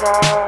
Hey,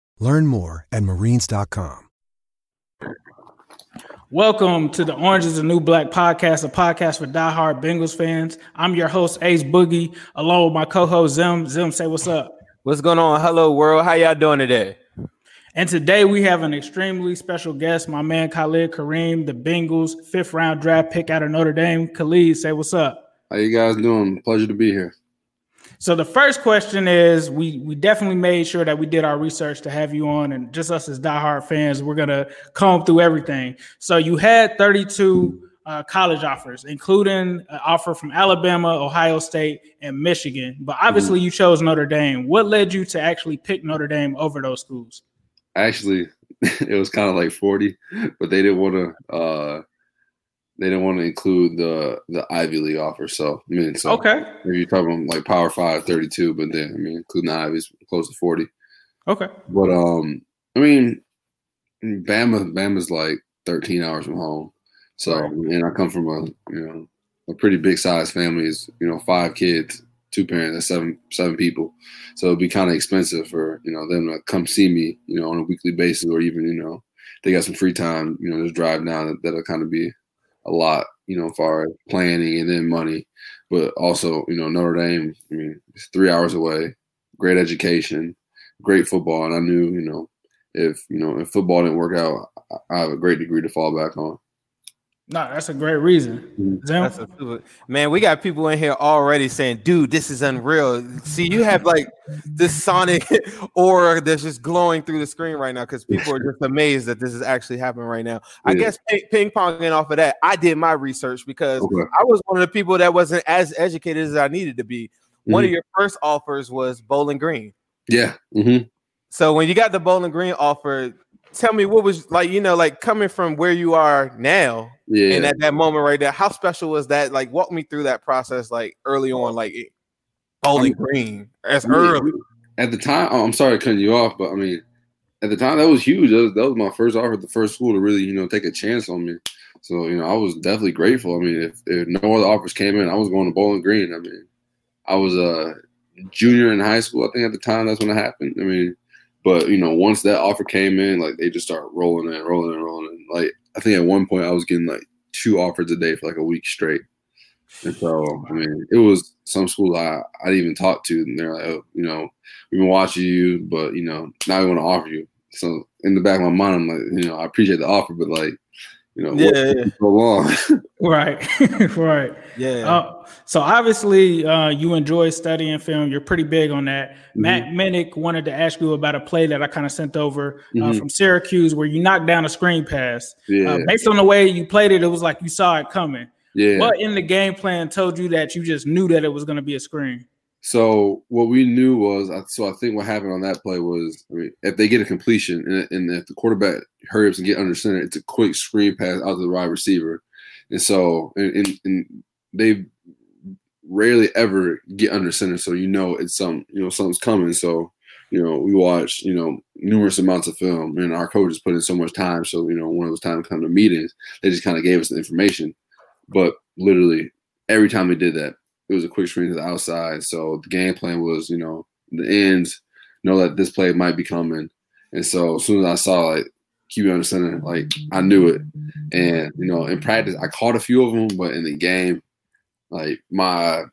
Learn more at marines.com. Welcome to the Orange is the New Black podcast, a podcast for diehard Bengals fans. I'm your host, Ace Boogie, along with my co-host Zim. Zim, say what's up. What's going on? Hello, world. How y'all doing today? And today we have an extremely special guest, my man Khalid Kareem, the Bengals fifth round draft pick out of Notre Dame. Khalid, say what's up. How you guys doing? Pleasure to be here. So the first question is we we definitely made sure that we did our research to have you on, and just us as diehard fans, we're gonna comb through everything. So you had 32 uh, college offers, including an offer from Alabama, Ohio State, and Michigan. But obviously, you chose Notre Dame. What led you to actually pick Notre Dame over those schools? Actually, it was kind of like 40, but they didn't want to. Uh, they didn't want to include the the Ivy League offer. So I mean, so Okay. maybe you're talking like Power Five, 32, but then I mean, including the Ivy's close to 40. Okay. But um, I mean, Bama, Bama's like 13 hours from home. So and I come from a you know a pretty big size family. Is you know five kids, two parents, and seven seven people. So it'd be kind of expensive for you know them to come see me you know on a weekly basis, or even you know they got some free time. You know, just drive down. That, that'll kind of be a lot. You know, far as planning and then money, but also you know Notre Dame. I mean, it's three hours away. Great education, great football, and I knew you know if you know if football didn't work out, I have a great degree to fall back on. No, that's a great reason. Zim? That's a super- man, we got people in here already saying, dude, this is unreal. See, you have like this sonic aura that's just glowing through the screen right now because people are just amazed that this is actually happening right now. I guess ping, ping ponging off of that, I did my research because Okay. I was one of the people that wasn't as educated as I needed to be. One of Mhm. your first offers was Bowling Green. Yeah. hmm So when you got the Bowling Green offer, tell me what was like, you know, like coming from where you are now Yeah. and at that moment right there, how special was that? Like, walk me through that process, like early on, like Bowling Green. as I mean, early. At the time, oh, I'm sorry cutting you off, but I mean, at the time that was huge. That was, that was my first offer at the first school to really, you know, take a chance on me. So you know, I was definitely grateful. I mean, if, if no other offers came in, I was going to Bowling Green. I mean, I was a junior in high school. I think at the time that's when it happened. I mean, but you know, once that offer came in, like they just started rolling and rolling and rolling. And, like I think at one point I was getting like two offers a day for like a week straight. And so, I mean, it was some schools I, I didn't even talk to, and they're like, oh, you know, we've been watching you, but you know, now we want to offer you. So in the back of my mind, I'm like, you know, I appreciate the offer, but like, you know, Yeah, took you so long. Right, right. yeah. Uh, so obviously, uh, you enjoy studying film. You're pretty big on that. Mm-hmm. Matt Minnick wanted to ask you about a play that I kind of sent over uh, Mhm. from Syracuse, where you knocked down a screen pass. yeah, Uh, based on the way you played it, it was like you saw it coming. yeah. What in the game plan told you that you just knew that it was going to be a screen? So what we knew was, so I think what happened on that play was, I mean, if they get a completion and, if the quarterback hurries and get under center, it's a quick screen pass out to the wide receiver, and so and, and, and they rarely ever get under center, so you know it's some, you know, something's coming. So you know, we watched, you know, numerous amounts of film, and our coaches put in so much time. So you know, when it was time to come to meetings, they just kind of gave us the information. But literally every time they did that, it was a quick screen to the outside. So the game plan was, you know, the ends know that this play might be coming. And so as soon as I saw like QB under center, like I knew it. And you know, in practice, I caught a few of them, but in the game, like my,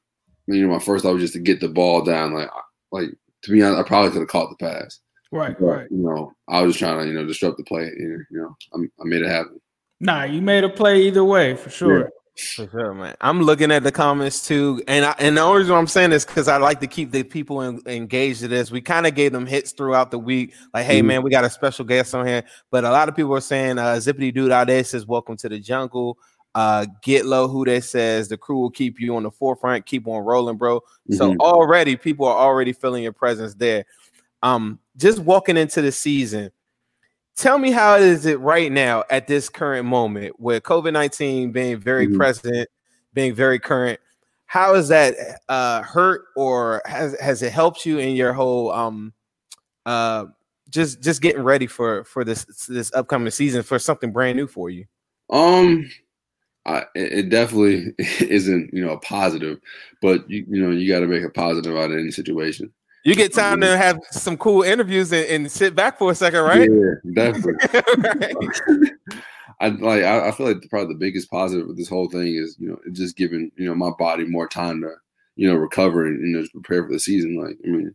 you know, my first thought was just to get the ball down. Like, like to be honest, I probably could have caught the pass. Right, But, right. You know, I was just trying to, you know, disrupt the play. And, you know, I, I made it happen. Nah, you made a play either way for sure. For sure, man. I'm looking at the comments too, and I, and the only reason I'm saying this because I like to keep the people en- engaged to this. We kind of gave them hits throughout the week, like, "Hey, Mhm. man, we got a special guest on here." But a lot of people are saying, uh, "Zippity dude out there says, welcome to the jungle." Uh, get low, Who Dey says the crew will keep you on the forefront, keep on rolling, bro. So Mhm. already people are already feeling your presence there. Um, just walking into the season, tell me how is it right now at this current moment with COVID 19 being very Mhm. present, being very current. How has that uh hurt or has has it helped you in your whole um uh just just getting ready for for this this upcoming season for something brand new for you? Um, I, it it definitely isn't, you know, a positive, but you, you know, you got to make a positive out of any situation. You get time to have some cool interviews and, and sit back for a second, right? Yeah, definitely. Right. I like. I, I feel like probably the biggest positive with this whole thing is, you know, just giving you know my body more time to, you know, recover and you know just prepare for the season. Like, I mean,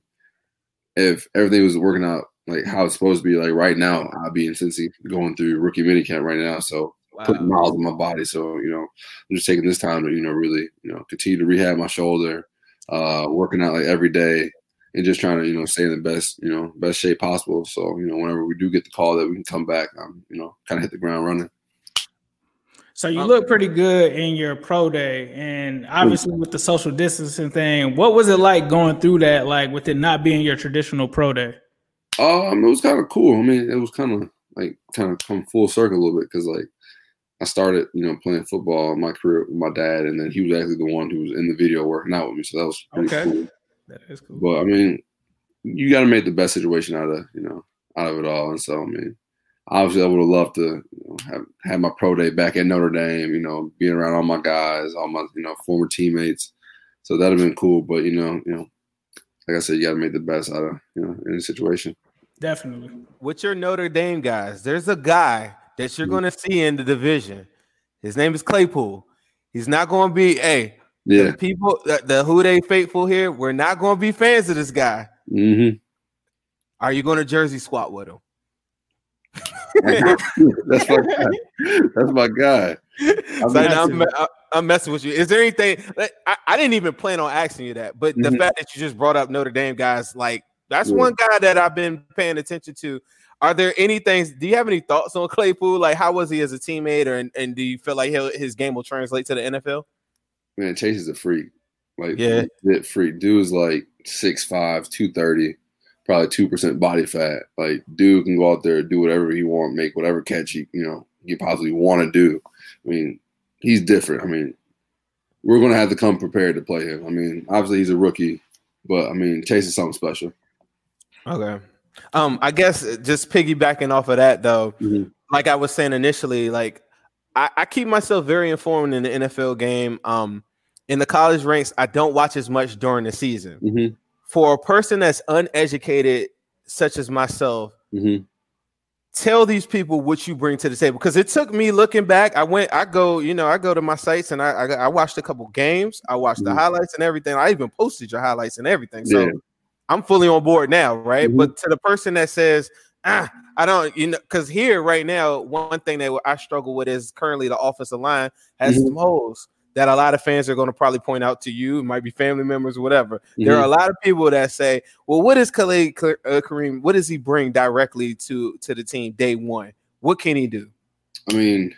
if everything was working out like how it's supposed to be, like right now, I'd be in Cincy going through rookie minicamp right now. So putting miles in my body. So, you know, I'm just taking this time to, you know, really, you know, continue to rehab my shoulder, uh, working out like every day and just trying to, you know, stay in the best, you know, best shape possible. So, you know, whenever we do get the call that we can come back, um, you know, kind of hit the ground running. So you Um, look pretty good in your pro day, and obviously with the social distancing thing, what was it like going through that? Like with it not being your traditional pro day. Um, it was kind of cool. I mean, it was kind of like kind of come full circle a little bit because like I started, you know, playing football in my career with my dad, and then he was actually the one who was in the video working out with me. So that was pretty Okay. cool. That is cool. But I mean, you got to make the best situation out of you know out of it all. And so I mean, obviously, I would have loved to you know, have have my pro day back at Notre Dame. You know, being around all my guys, all my you know former teammates. So that'd have been cool. But you know, you know, like I said, you got to make the best out of you know any situation. Definitely. with your Notre Dame guys, there's a guy that you're mm-hmm. going to see in the division. His name is Claypool. He's not going to be, hey, Yeah. the people, the, the Who Dey faithful here, we're not going to be fans of this guy. hmm Are you going to jersey squat with him? That's my guy. That's my guy. So I'm, with I- I'm messing with you. Is there anything? like, I, I didn't even plan on asking you that, but the Mhm. fact that you just brought up Notre Dame guys, like that's Yeah. one guy that I've been paying attention to. Are there any things? Do you have any thoughts on Claypool? Like, how was he as a teammate, or and, and do you feel like he'll, his game will translate to the NFL? Man, Chase is a freak. Like, Yeah. legit freak. Dude's like 6'5, 230, probably 2% body fat. Like, dude can go out there, do whatever he want, make whatever catch he, you know, he possibly want to do. I mean, he's different. I mean, we're going to have to come prepared to play him. I mean, obviously he's a rookie, but I mean, Chase is something special. Okay. Um, I guess uh, just piggybacking off of that though, Mhm. like I was saying initially, like I, I keep myself very informed in the NFL game. Um, in the college ranks, I don't watch as much during the season. hmm For a person that's uneducated, such as myself, hmm tell these people what you bring to the table. Because it took me looking back. I went, I go, you know, I go to my sites and I I, I watched a couple games. I watched the Mhm. highlights and everything. I even posted your highlights and everything. So Yeah. I'm fully on board now, right? Mhm. But to the person that says, ah, I don't, you know, because here right now, one thing that I struggle with is currently the offensive line has Mhm. some holes that a lot of fans are going to probably point out to you. It might be family members or whatever. There are a lot of people that say, well, what is Khalid uh, Kareem? What does he bring directly to to the team day one? What can he do? I mean,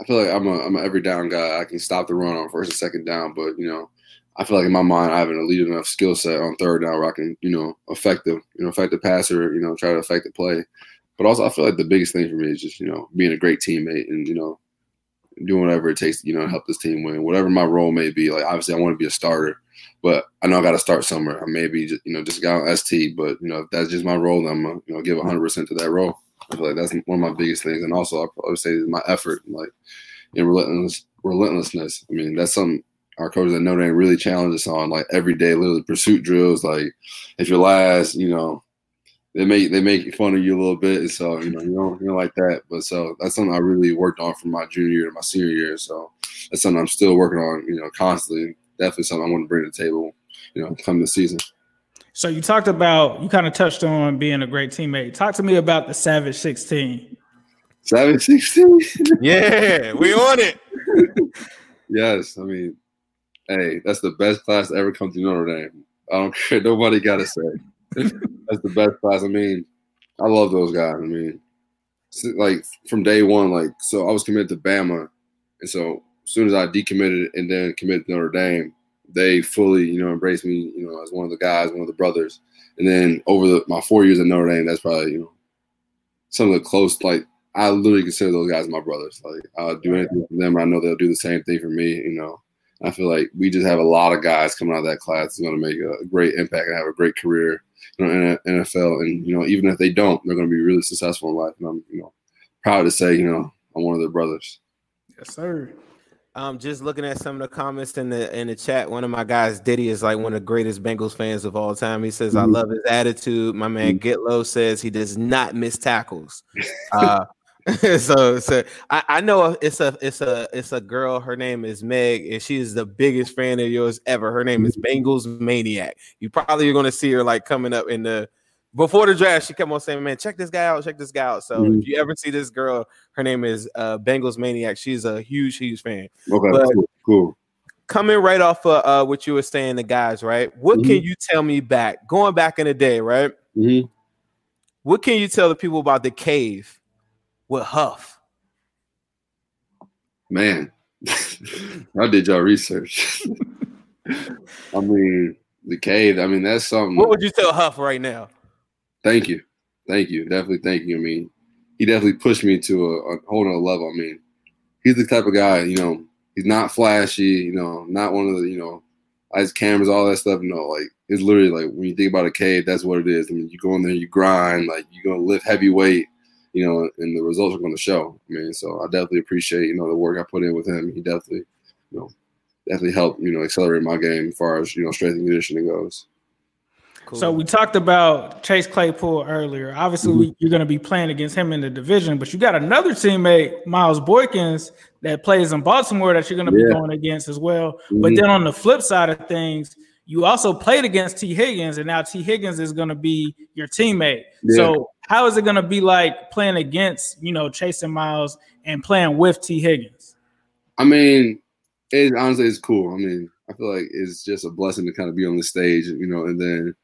I feel like I'm a I'm an every down guy. I can stop the run on first and second down, but you know, I feel like in my mind I have an elite enough skill set on third down where I can, you know, affect the, you know, affect the passer, you know, try to affect the play. But also I feel like the biggest thing for me is just, you know, being a great teammate and, you know, doing whatever it takes, you know, to help this team win. Whatever my role may be. Like obviously I want to be a starter, but I know I gotta start somewhere. I maybe just, you know, just got on ST, but you know, if that's just my role, then I'm gonna, you know, give hundred percent to that role. I feel like that's one of my biggest things. And also I would say my effort, like in relentless relentlessness. I mean, that's something our coaches at Notre Dame really challenge us on like everyday little pursuit drills. Like if you're last, you know, they make they make fun of you a little bit, and so you know you don't you don't like that. But so that's something I really worked on from my junior year to my senior year. So that's something I'm still working on, you know, constantly. Definitely something I want to bring to the table, you know, come the season. So you talked about you kind of touched on being a great teammate. Talk to me about the Savage 16. Savage 16? yeah, we on it. yes, I mean, hey, that's the best class to ever come to Notre Dame. I don't care. Nobody got to say. That's the best class. I mean, I love those guys. I mean, like from day one, like so I was committed to Bama, and so as soon as I decommitted and then committed to Notre Dame, they fully, you know, embraced me, you know, as one of the guys, one of the brothers. And then over the, my four years at Notre Dame, that's probably, you know, some of the close, like I literally consider those guys my brothers. Like I'll do anything for them. I know they'll do the same thing for me. You know, I feel like we just have a lot of guys coming out of that class that's going to make a great impact and have a great career, you know, in NFL. And you know, even if they don't, they're going to be really successful in life. And I'm, you know, proud to say, you know, I'm one of their brothers. Yes, sir. Um, just looking at some of the comments in the in the chat, one of my guys, Diddy, is like one of the greatest Bengals fans of all time. He says, mm-hmm. "I love his attitude." My man mm-hmm. Gitlow says he does not miss tackles. Uh, so, so I, I, know it's a it's a it's a girl. Her name is Meg, and she is the biggest fan of yours ever. Her name is Bengals Maniac. You probably are going to see her like coming up in the before the draft. She kept on saying, "Man, check this guy out, check this guy out." So mm-hmm. if you ever see this girl, her name is uh, Bengals Maniac. She's a huge huge fan. Okay, but cool. cool. Coming right off of uh, what you were saying, the guys, right? What mm-hmm. can you tell me back, going back in the day, right? Mm-hmm. What can you tell the people about the cave? With Huff? Man, I did y'all research. I mean, the cave. I mean, that's something. What would you tell Huff right now? Thank you, thank you, definitely thank you. I mean, he definitely pushed me to a, a whole nother level. I mean, he's the type of guy. You know, he's not flashy. You know, not one of the you know, eyes cameras, all that stuff. You know, like it's literally like when you think about a cave, that's what it is. I mean, you go in there, you grind, like you're gonna lift heavy weight you know, and the results are going to show. I mean, so I definitely appreciate, you know, the work I put in with him. He definitely, you know, definitely helped, you know, accelerate my game as far as, you know, strength and conditioning goes. Cool. So we talked about Chase Claypool earlier. Obviously, mm-hmm. you're going to be playing against him in the division, but you got another teammate, Miles Boykins, that plays in Baltimore that you're going to yeah. be going against as well. Mm-hmm. But then on the flip side of things, you also played against Tee Higgins, and now Tee Higgins is going to be your teammate. Yeah. So how is it going to be like playing against you know Chasing Miles and playing with Tee Higgins? I mean, it honestly it's cool. I mean, I feel like it's just a blessing to kind of be on the stage, you know, and then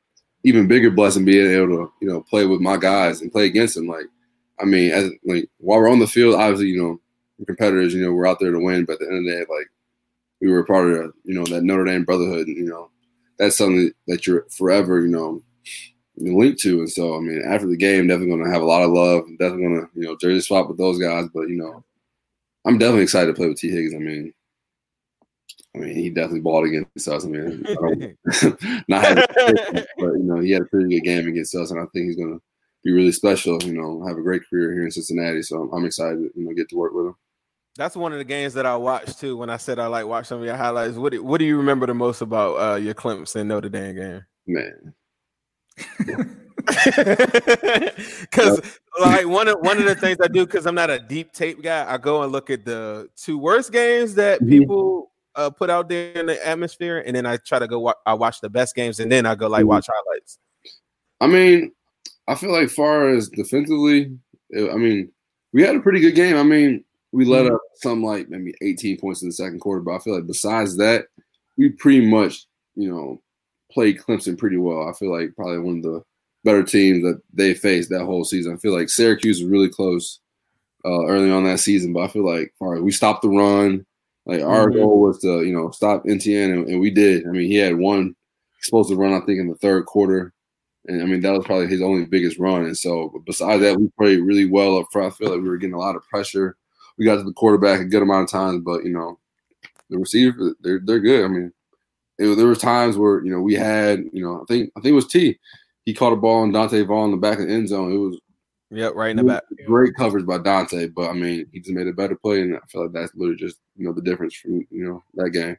even bigger blessing being able to you know play with my guys and play against them. Like, I mean, as like while we're on the field, obviously, you know, competitors, you know, we're out there to win, but at the end of the day, like we were part of you know that Notre Dame brotherhood, and you know that's something that you're forever, you know, linked to. And so, I mean, after the game, definitely going to have a lot of love. Definitely going to, you know, jersey swap with those guys. But you know, I'm definitely excited to play with Tee Higgins. I mean, I mean, he definitely balled against us. I mean, I not having, but you know, he had a pretty good game against us, and I think he's going to be really special. You know, have a great career here in Cincinnati. So I'm excited, to, you know, get to work with him. That's one of the games that I watched too. When I said I like watch some of your highlights, what do, what do you remember the most about uh, your Clemson Notre Dame game? Man, because like one of one of the things I do because I'm not a deep tape guy, I go and look at the two worst games that people uh, put out there in the atmosphere, and then I try to go. Wa- I watch the best games, and then I go like mm-hmm. watch highlights. I mean, I feel like far as defensively, I mean, we had a pretty good game. I mean, we let mm-hmm. up some like maybe 18 points in the second quarter, but I feel like besides that, we pretty much, you know, played Clemson pretty well. I feel like probably one of the better teams that they faced that whole season. I feel like Syracuse was really close uh, early on that season, but I feel like right, we stopped the run. Like our mm-hmm. goal was to, you know, stop Etienne, and, and, we did. I mean, he had one explosive run, I think, in the third quarter, and I mean that was probably his only biggest run. And so, besides that, we played really well up front. I feel like we were getting a lot of pressure we got to the quarterback a good amount of times, but you know, the receiver they're they're good. I mean, it, there were times where you know we had you know I think I think it was Tee He caught a ball on Donte Vaughn in the back of the end zone. It was yeah, right in the back. Great coverage by Donte, but I mean, he just made a better play, and I feel like that's literally just you know the difference from you know that game.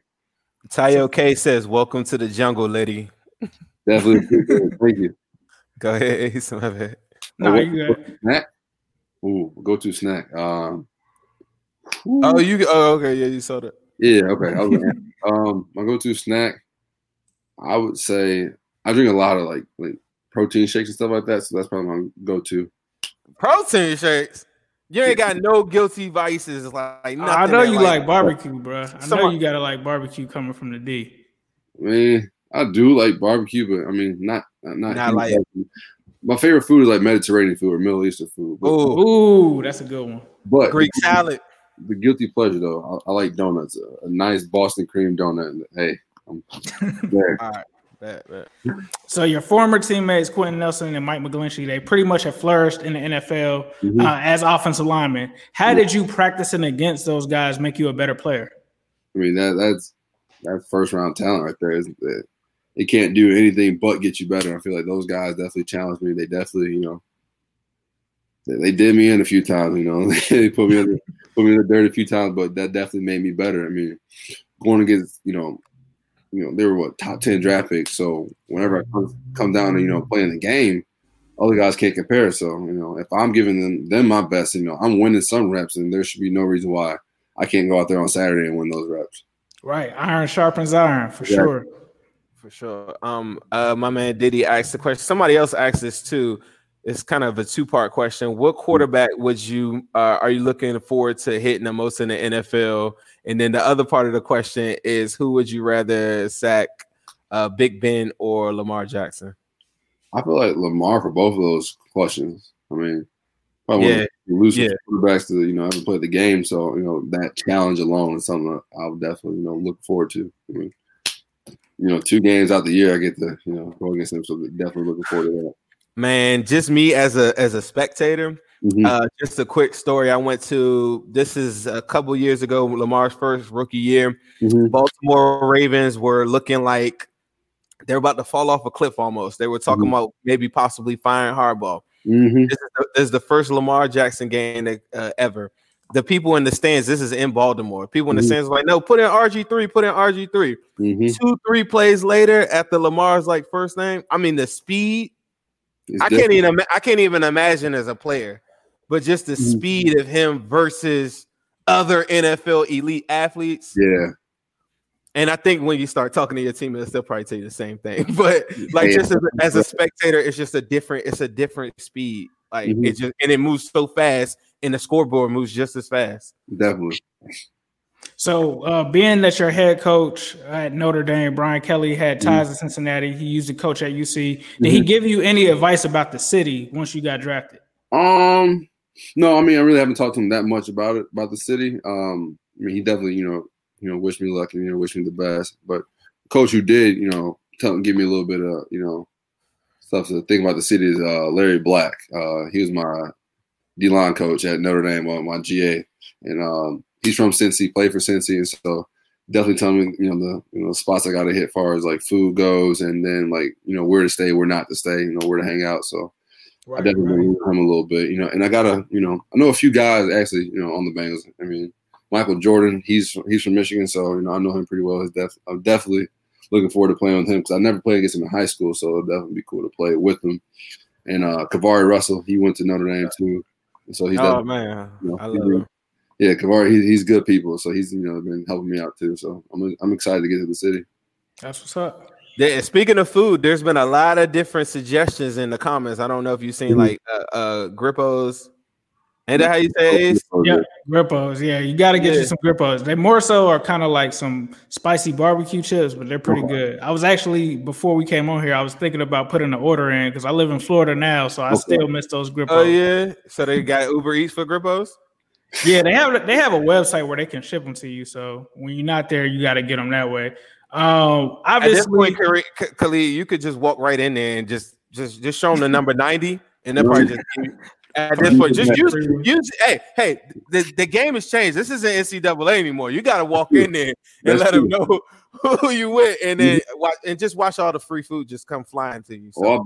Tayo K says, "Welcome to the jungle, lady." Definitely. Thank you. Go ahead, Ace. My bad. No, Oh, you good. Snack. Ooh, go to snack. Um. Oh, you. Oh, okay. Yeah, you saw that. Yeah, okay. I was, um, my go-to snack, I would say I drink a lot of like like protein shakes and stuff like that. So that's probably my go-to. Protein shakes. You ain't got no guilty vices like nothing. I know you like, barbecue, bro. I know you gotta like barbecue coming from the D. Man, I do like barbecue, but I mean, not not, Not like- barbecue. My favorite food is like Mediterranean food or Middle Eastern food. But, Ooh, Ooh, that's a good one. but Greek salad. The guilty pleasure though, I, I like donuts. A, a nice Boston cream donut. Hey, I'm there. All right. Bet, bet. So your former teammates Quenton Nelson and Mike McGlinchey, they pretty much have flourished in the NFL Mhm. uh, as offensive linemen. How did you practicing against those guys make you a better player? I mean that that's that's first round talent right there. It? It can't do anything but get you better. I feel like those guys definitely challenged me. They definitely, you know, they, did me in a few times. You know, they put me the, put me in the dirt a few times, but that definitely made me better. I mean, going against, you know, you know, they were what top ten draft picks. So whenever I come, come down to you know playing the game, other guys can't compare. So you know, if I'm giving them them my best, you know, I'm winning some reps, and there should be no reason why I can't go out there on Saturday and win those reps. Right, iron sharpens iron for Yeah. sure. For sure. Um, uh, my man Diddy asked the question. Somebody else asked this too. It's kind of a two-part question. What quarterback would you uh, are you looking forward to hitting the most in the NFL? And then the other part of the question is who would you rather sack, uh, Big Ben or Lamar Jackson? I feel like Lamar for both of those questions. I mean, probably Yeah, elusive yeah. quarterbacks to you know ever play the game. So you know that challenge alone is something I would definitely you know look forward to. I mean, you know, two games out the year I get to you know go against him, so definitely looking forward to that. Man, just me as a as a spectator. Mhm. Uh, just a quick story. I went to this is a couple years ago, Lamar's first rookie year. Mhm. Baltimore Ravens were looking like they're about to fall off a cliff almost. They were talking Mhm. about maybe possibly firing Harbaugh. Mhm. This is the, this is the first Lamar Jackson game that, uh, ever. The people in the stands, this is in Baltimore. People in the Mhm. stands like, no, put in RG3, put in RG3. Mhm. Two, three plays later, after Lamar's like first name, I mean the speed It's I can't even I can't even imagine as a player, but just the Mhm. speed of him versus other NFL elite athletes. Yeah, And I think when you start talking to your teammates, they'll probably tell you the same thing. But like Yeah. just as a, as a spectator, it's just a different, it's a different speed. Like Mhm. it just and it moves so fast, and the scoreboard moves just as fast. definitely. So, uh, being that your head coach at Notre Dame, Brian Kelly, had Mm-hmm. ties to Cincinnati, he used to coach at UC. Did he give you any advice about the city once you got drafted? Um, no, I mean I really haven't talked to him that much about it about the city. Um, I mean he definitely you know you know wish me luck and you know wish me the best. But coach who did you know tell give me a little bit of you know stuff to think about the city is uh, Larry Black. Uh, he was my D line coach at Notre Dame, uh, my GA, and um, he's from Cincy, played for Cincy, and so definitely tell me you know the you know spots I got to hit, far as like food goes, and then like you know where to stay, where not to stay, you know where to hang out. So. I definitely know him a little bit, you know, and I gotta, you know, I know a few guys actually, you know, on the Bengals. I mean, Michael Jordan, he's he's from Michigan, so you know I know him pretty well. He's def- I'm definitely looking forward to playing with him because I never played against him in high school, so it'll definitely be cool to play with him. And uh KeiVarae Russell, he went to Notre Dame too, and so he's Oh man, you know, I love him. Yeah, KeiVarae, he, he's good people, so he's you know been helping me out too. So I'm I'm excited to get to the city. That's what's up. Yeah, speaking of food, there's been a lot of different suggestions in the comments. I don't know if you've seen like uh, uh Grippos. Ain't that how you say it? Yeah, grippos. Yeah, you got to get Yeah. you some grippos. They more so are kind of like some spicy barbecue chips, but they're pretty good. I was actually before we came on here, I was thinking about putting an order in because I live in Florida now, so I Okay. still miss those grippos. Oh yeah. So they got Uber Eats for Grippos? Yeah, they have they have a website where they can ship them to you. So when you're not there, you got to get them that way. Um, At this obviously, point, Khalid- you could just walk right in there and just just just show them the number 90 and they'll probably just give you- at this point just use use hey hey the, the game has changed. This isn't NCAA anymore. You gotta walk in there and That's let them know who you with and then watch and just watch all the free food just come flying to you. So Oh,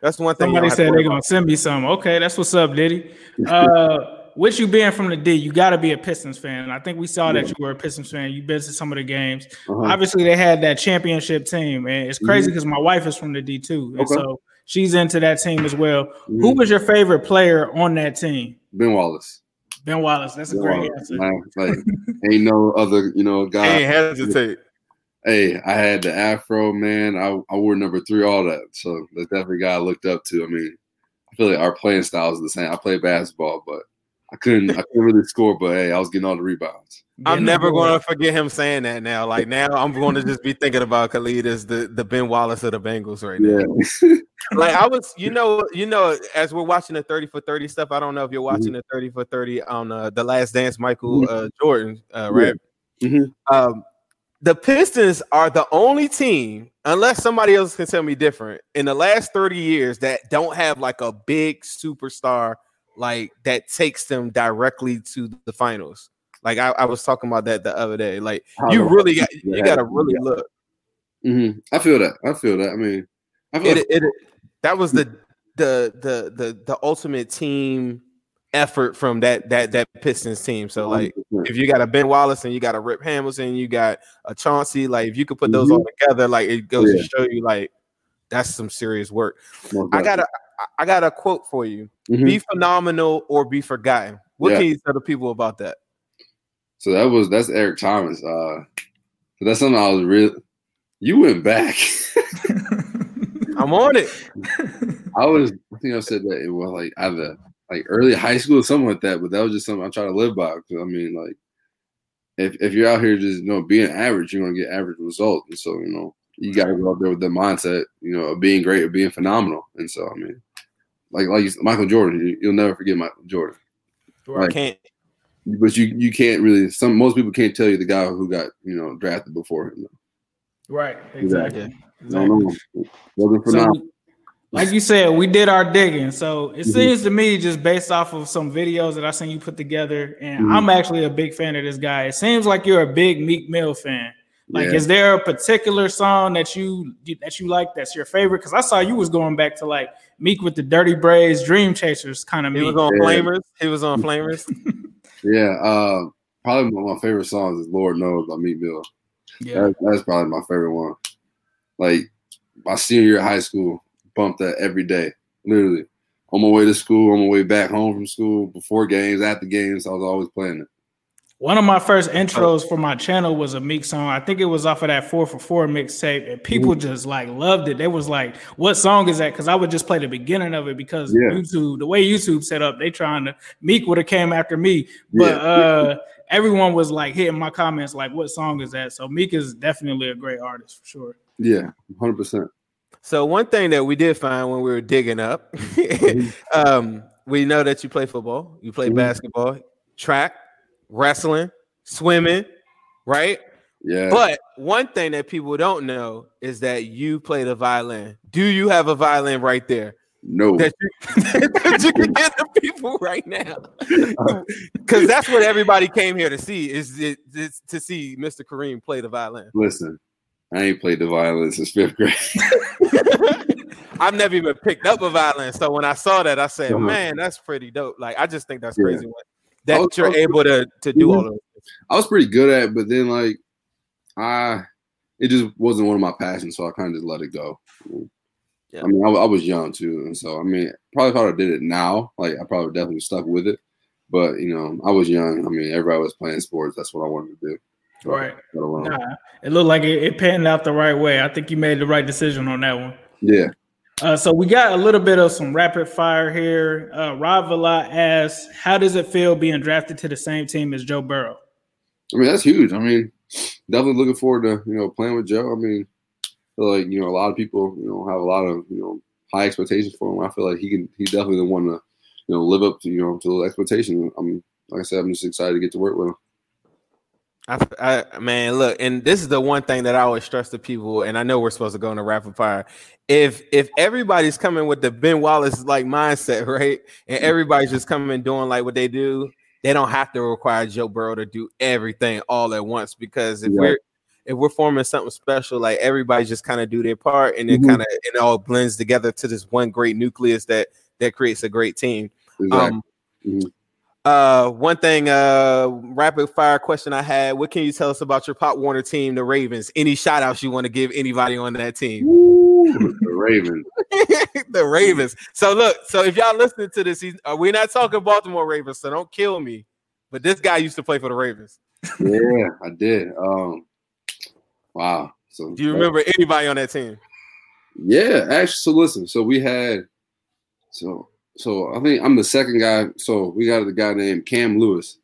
that's one thing. you somebody don't have to said they're gonna send me some. Okay, that's what's up, Diddy. Uh, with you being from the D, you got to be a Pistons fan. I think we saw that you were a Pistons fan. You've been to some of the games. Uh-huh. Obviously, they had that championship team, and it's crazy because my wife is from the D too, and Okay. so she's into that team as well. Mhm. Who was your favorite player on that team? Ben Wallace. Ben Wallace. That's a great Wallace. answer. Man, like ain't no other, you know, guy. Ain't hesitate. Hey, I had the afro, man. I, I wore number three, all that. So that's definitely a guy I looked up to. I mean, I feel like our playing styles are the same. I play basketball, but I couldn't I couldn't really score, but hey, I was getting all the rebounds. I'm Getting never going to forget him saying that now. Like now, I'm going to just be thinking about Khalid as the, the Ben Wallace of the Bengals right now. Yeah. Like I was, you know, you know, as we're watching the 30 for 30 stuff, I don't know if you're Mm-hmm. watching the 30 for 30 on uh, the last dance, Michael uh, Jordan, uh, right? Mhm. Um, the Pistons are the only team, unless somebody else can tell me different, in the last 30 years that don't have like a big superstar like that takes them directly to the finals. Like I, I was talking about that the other day. Like you really got you got to really look. hmm I feel that. I feel that. I mean, I feel It, it that was the the the the the ultimate team effort from that that that Pistons team. So like 100%. if you got a Ben Wallace and you got a Rip Hamilton, you got a Chauncey, like if you could put those all together, like it goes Mm-hmm. Yeah. to show you like that's some serious work. I got a I- I got a quote for you. Mhm. Be phenomenal or be forgotten. What Yeah. can you tell the people about that? So that was that's Eric Thomas. Uh, so that's something I was real. You went back. I'm on it. I was. I think I said that it was like either like early high school or something like that. But that was just something I try to live by. Because I mean, like if if you're out here just you know being average, you're gonna get average results. And so you know you got to go out there with the mindset, you know, of being great, of being phenomenal. And so I mean, like like Michael Jordan, you, you'll never forget Michael Jordan. Right. Can't But you you can't really. Some most people can't tell you the guy who got you know drafted before him. Right, exactly. Yeah. No, no, wasn't So, like you said, we did our digging. So it Mhm. seems to me, just based off of some videos that I seen you put together, and Mhm. I'm actually a big fan of this guy. It seems like you're a big Meek Mill fan. Like, Yeah. is there a particular song that you that you like that's your favorite? Because I saw you was going back to like Meek with the Dirty Braids, Dream Chasers kind of he was on Yeah. flamers. He was on flamers. Yeah, uh, probably one of my favorite songs is "Lord Knows" by Meek Mill. Yeah, That, that's probably my favorite one. Like my senior year of high school, bumped that every day, literally. On my way to school, on my way back home from school, before games, after games, I was always playing it. One of my first intros for my channel was a Meek song. I think it was off of that four for four mixtape, and people just like loved it. They was like, "What song is that?" Because I would just play the beginning of it because Yeah. YouTube, the way YouTube set up, they trying to Meek would have came after me, but Yeah. uh, everyone was like hitting my comments like, "What song is that?" So Meek is definitely a great artist for sure. Yeah, hundred percent. So one thing that we did find when we were digging up, um, we know that you play football, you play Mhm. basketball, track, wrestling, swimming, right? Yeah, But one thing that people don't know is that you play the violin. Do you have a violin right there no, that you, that you can get the people right now? Because that's what everybody came here to see is, it, is to see Mr. Kareem play the violin. listen, I ain't played the violin since fifth grade. I've never even picked up a violin. So when I saw that, I said, Uh-huh. man, that's pretty dope. Like, I just think that's Yeah. crazy what- that I was- you're able to, to do all of it. I was pretty good at, it, but then like I, it just wasn't one of my passions, so I kind of just let it go. Yeah. I mean, I, I was young too, and so I mean, probably if I did it now, like I probably definitely stuck with it. But you know, I was young. I mean, everybody was playing sports. That's what I wanted to do. So Right. Nah, it looked like it, it panned out the right way. I think you made the right decision on that one. Yeah. Uh, so we got a little bit of some rapid fire here. Uh, Rob Villa asks, "How does it feel being drafted to the same team as Joe Burrow?" I mean, that's huge. I mean, definitely looking forward to you know playing with Joe. I mean, I feel like you know a lot of people you know have a lot of you know high expectations for him. I feel like he can. He's definitely the one to you know live up to you know to those expectations. I'm like I said, I'm just excited to get to work with him. I, I man, look, and this is the one thing that I always stress to people, and I know we're supposed to go into rapid fire. If if everybody's coming with the Ben Wallace like mindset, right, and everybody's just coming and doing like what they do, they don't have to require Joe Burrow to do everything all at once. Because if Yeah. we're if we're forming something special, like everybody just kind of do their part, and it Mhm. kind of it all blends together to this one great nucleus that that creates a great team. Exactly. Um, Mhm. Uh, one thing, uh, rapid fire question I had. What can you tell us about your Pop Warner team, the Ravens? Any shout outs you want to give anybody on that team? Ooh, the Ravens. the Ravens. So look, so if y'all listening to this, he's, uh, we're not talking Baltimore Ravens, so don't kill me. But this guy used to play for the Ravens. Yeah, I did. Um, wow. So Do you remember anybody on that team? Yeah, actually. So listen. So we had. So so I think I'm the second guy. So we got a guy named Cam Lewis.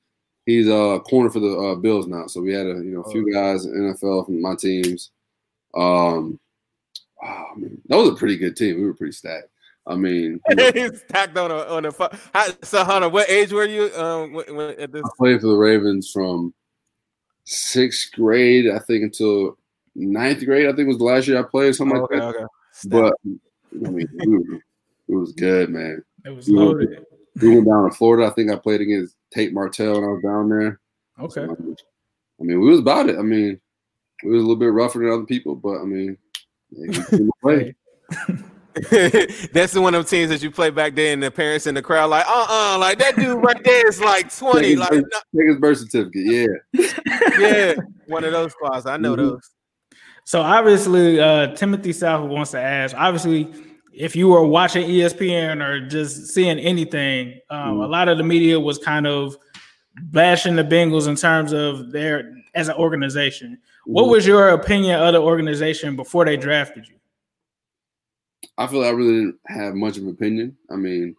He's a uh, corner for the uh, Bills now. So we had a you know a few guys in NFL from my teams. Um, wow, man, that was a pretty good team. We were pretty stacked. I mean, He's stacked on a on a. How, so Hunter, what age were you? Um, when, when, at this? I played for the Ravens from sixth grade, I think, until ninth grade. I think was the last year I played, something Oh, okay, like that. okay. But I mean, we were, it was good, man. It was We went- We went down to Florida. I think I played against Tate Martell when I was down there. Okay. I mean, we was about it. I mean, we was a little bit rougher than other people, but I mean, yeah, play. That's the one of them teams that you play back there, and the parents in the crowd like, uh, uh like that dude right there is like twenty, Take his, like birth, no- take his birth certificate. Yeah. yeah, one of those spots. I know Mhm. those. So obviously, uh, Timothy South wants to ask. Obviously, if you were watching ESPN or just seeing anything, um, a Mhm. lot of the media was kind of bashing the Bengals in terms of their as an organization. What Mhm. was your opinion of the organization before they drafted you? I feel like I really didn't have much of an opinion. I mean,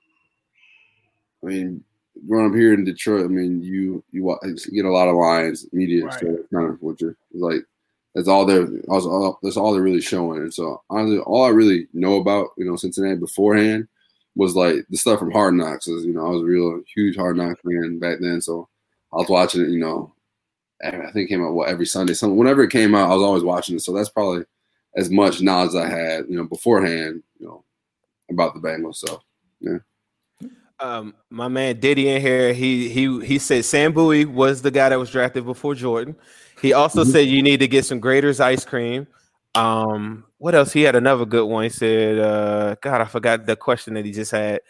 I mean, growing up here in Detroit, I mean, you you wa- you get a lot of lines, media, Right. kind of what you're like. That's all they're also all, that's all they're really showing. And so honestly, all I really know about you know Cincinnati beforehand was like the stuff from Hard Knocks. you know, I was a real huge Hard Knocks fan back then, so I was watching it. You know, I think it came out what every Sunday. So whenever it came out, I was always watching it. So that's probably as much knowledge I had, you know, beforehand, you know, about the Bengals. So yeah. Um, my man Diddy in here, he he he said Sam Bowie was the guy that was drafted before Jordan. He also Mhm. said you need to get some Graeter's ice cream. Um, what else? He had another good one. He said, uh, God, I forgot the question that he just had.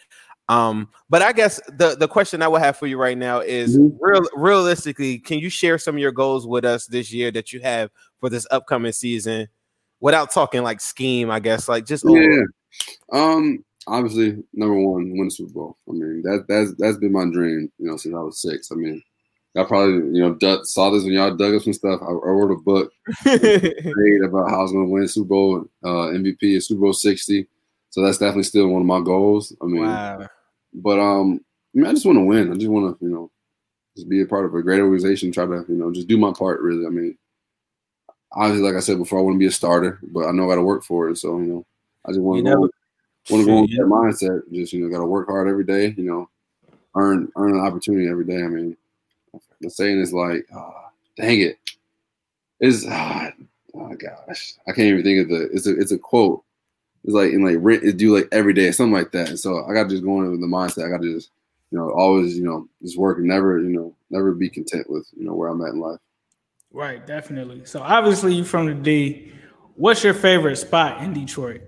Um, but I guess the the question I would have for you right now is Mhm. real realistically, can you share some of your goals with us this year that you have for this upcoming season without talking like scheme, I guess, like just yeah, um, obviously number one, win the Super Bowl. I mean that that's that's been my dream, you know, since I was six. I mean, I probably you know dug, saw this when y'all dug up some stuff. I, I wrote a book about how I was going to win Super Bowl uh, MVP at Super Bowl sixty. So that's definitely still one of my goals. I mean, wow. But um, I mean, I just want to win. I just want to, you know, just be a part of a great organization. Try to, you know, just do my part. Really, I mean, obviously, like I said before, I want to be a starter, but I know I got to work for it. So you know, I just want to go, want to go with that mindset. Just you know, got to work hard every day. You know, earn earn an opportunity every day. I mean, the saying is like, ah, dang it, is ah, oh gosh, I can't even think of the. It's a it's a quote. It's like in like rent is due like every day, something like that. So I got to just go in with the mindset. I got to just you know always you know just work and never you know never be content with you know where I'm at in life. Right, definitely. So obviously, you from the D. What's your favorite spot in Detroit?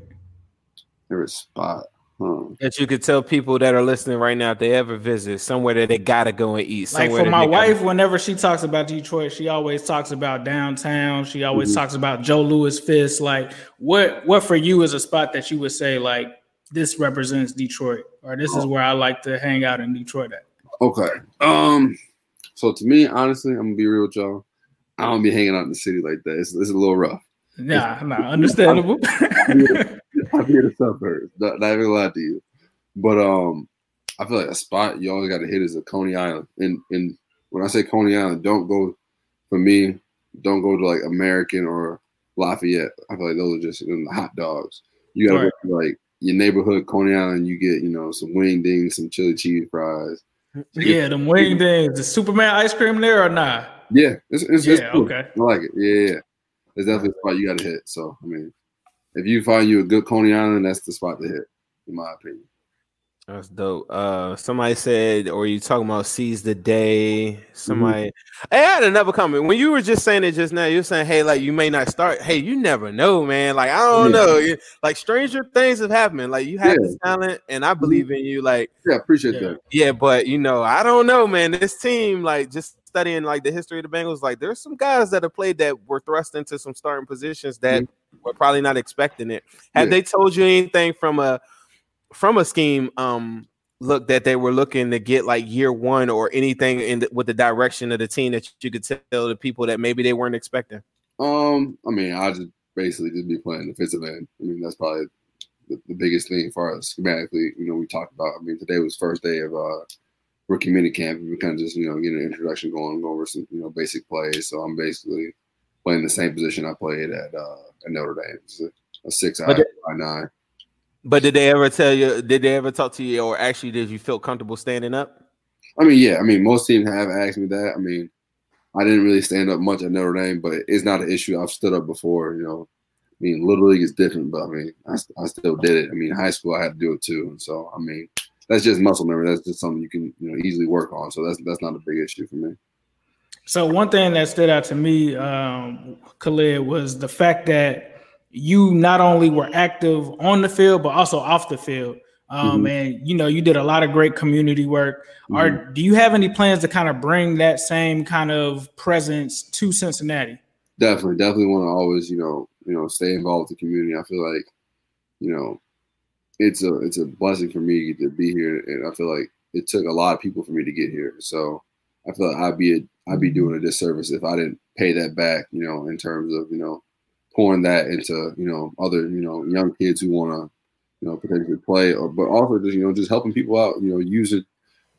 Favorite spot. Huh. that you could tell people that are listening right now if they ever visit somewhere that they gotta go and eat. Like for my they gotta- wife, whenever she talks about Detroit, she always talks about downtown. She always Mhm. talks about Joe Louis Fist. Like, what what for you is a spot that you would say like this represents Detroit, or this is where I like to hang out in Detroit at? Okay. Um. So to me, honestly, I'm gonna be real with y'all. I don't be hanging out in the city like that. It's, it's a little rough. Nah, nah, understandable. I'm here to suburbs. Not, not even lie to you. But um, I feel like a spot you always got to hit is a Coney Island. And and when I say Coney Island, don't go for me. Don't go to like American or Lafayette. I feel like those are just the hot dogs. You gotta Right. go to like your neighborhood Coney Island. You get you know some wing dings, some chili cheese fries. yeah, them wing things. The Superman ice cream there or not? Yeah, it's, it's, it's Yeah, cool. okay. I like it. Yeah, yeah. yeah. It's definitely a spot you got to hit. So I mean, if you find you a good Coney Island, that's the spot to hit, in my opinion. That's dope. Uh, somebody said, or you talking about seize the day? Somebody, mm-hmm. I had another comment when you were just saying it just now. You're saying, hey, like you may not start. Hey, you never know, man. Like I don't yeah. know. Like stranger things have happened. Like you have yeah. this talent, and I believe in you. Like yeah, appreciate yeah, that. Yeah, but you know, I don't know, man. This team, like just studying like the history of the Bengals, like there's some guys that have played that were thrust into some starting positions that mm-hmm. were probably not expecting it. Have they told you anything from a from a scheme um look that they were looking to get like year one or anything in the, with the direction of the team that you could tell the people that maybe they weren't expecting? Um, I mean, I just basically just be playing defensive end. I mean, that's probably the, the biggest thing as far as schematically. You know, we talked about. I mean, today was first day of uh rookie mini camp. We kind of just you know getting an introduction going, over some you know basic plays. So I'm basically playing the same position I played at uh at Notre Dame. It's a, a six by nine. But did they ever tell you? Did they ever talk to you, or actually, did you feel comfortable standing up? I mean, yeah. I mean, most teams have asked me that. I mean, I didn't really stand up much at Notre Dame, but it's not an issue. I've stood up before. You know, I mean, little league is different, but I mean, I, I still did it. I mean, high school I had to do it too. and So I mean, that's just muscle memory. That's just something you can you know easily work on. So that's that's not a big issue for me. So one thing that stood out to me, um, Khalid, was the fact that you not only were active on the field but also off the field. Um, mm-hmm. and you know you did a lot of great community work. Mm-hmm. Are do you have any plans to kind of bring that same kind of presence to Cincinnati? Definitely, definitely want to always you know you know stay involved with the community. I feel like you know it's a it's a blessing for me to be here, and I feel like it took a lot of people for me to get here. So I feel like I'd be a, I'd be doing a disservice if I didn't pay that back. You know, in terms of you know pouring that into you know other you know young kids who want to you know potentially play, or but also just you know just helping people out. You know, using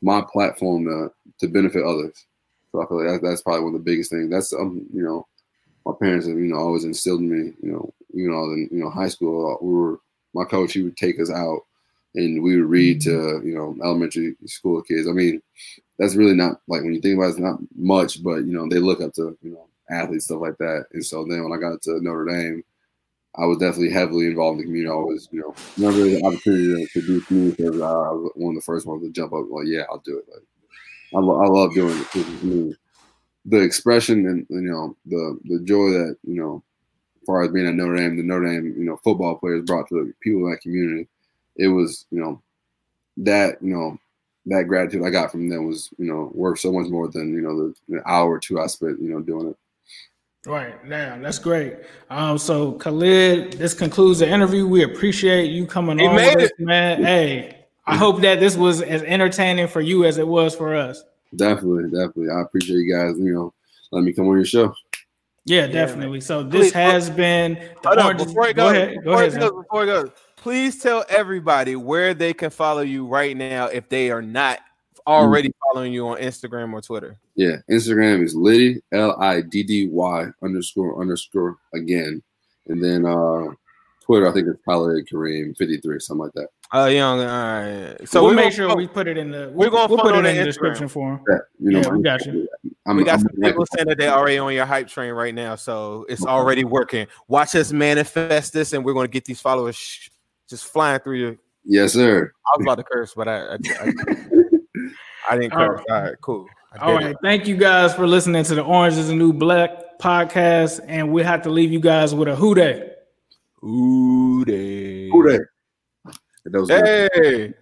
my platform to to benefit others. So I feel like that, that's probably one of the biggest things. That's um you know my parents have you know always instilled in me. You know, even though in you know high school we were my coach he would take us out and we would read to mm-hmm. you know elementary school kids. I mean, that's really not like when you think about it, it's not much, but you know they look up to you know athletes, stuff like that. And so then when I got to Notre Dame, I was definitely heavily involved in the community. I was, you know, never the opportunity to, to do community service. I, was one of the first ones to jump up. Like, yeah, I'll do it. Like, I, lo- I love doing it. The expression and you know the the joy that you know, far as being at Notre Dame, the Notre Dame you know football players brought to the people in that community, it was you know that you know that gratitude I got from them was you know worth so much more than you know the, the hour or two I spent you know doing it. Right now, that's great. Um, so Khalid, this concludes the interview. We appreciate you coming he on, with us, man. Hey, I hope that this was as entertaining for you as it was for us. Definitely, definitely. I appreciate you guys. You know, let me come on your show. Yeah, definitely. So this please, has been the hold before it goes, go ahead, go before, ahead, it goes, before it goes, please tell everybody where they can follow you right now if they are not already mm. following you on Instagram or Twitter. Yeah, Instagram is Liddy L I D D Y underscore underscore again, and then uh Twitter I think it's Khalid Kareem fifty three something like that. Uh, young. All right. So we'll make sure go, we put it in the. We're gonna we'll put it in the description for him. Yeah, you know, yeah, we got you. I'm, we got I'm, some I'm, people saying that they're already on your hype train right now, so it's already working. Watch us manifest this, and we're gonna get these followers just flying through your. Yes, sir. I was about to curse, but I, I, I I didn't curse. All right, cool. All right. It. Thank you guys for listening to the Orange is the New Black podcast. And we have to leave you guys with a Who Dey. Who Dey. Who Dey. Hey.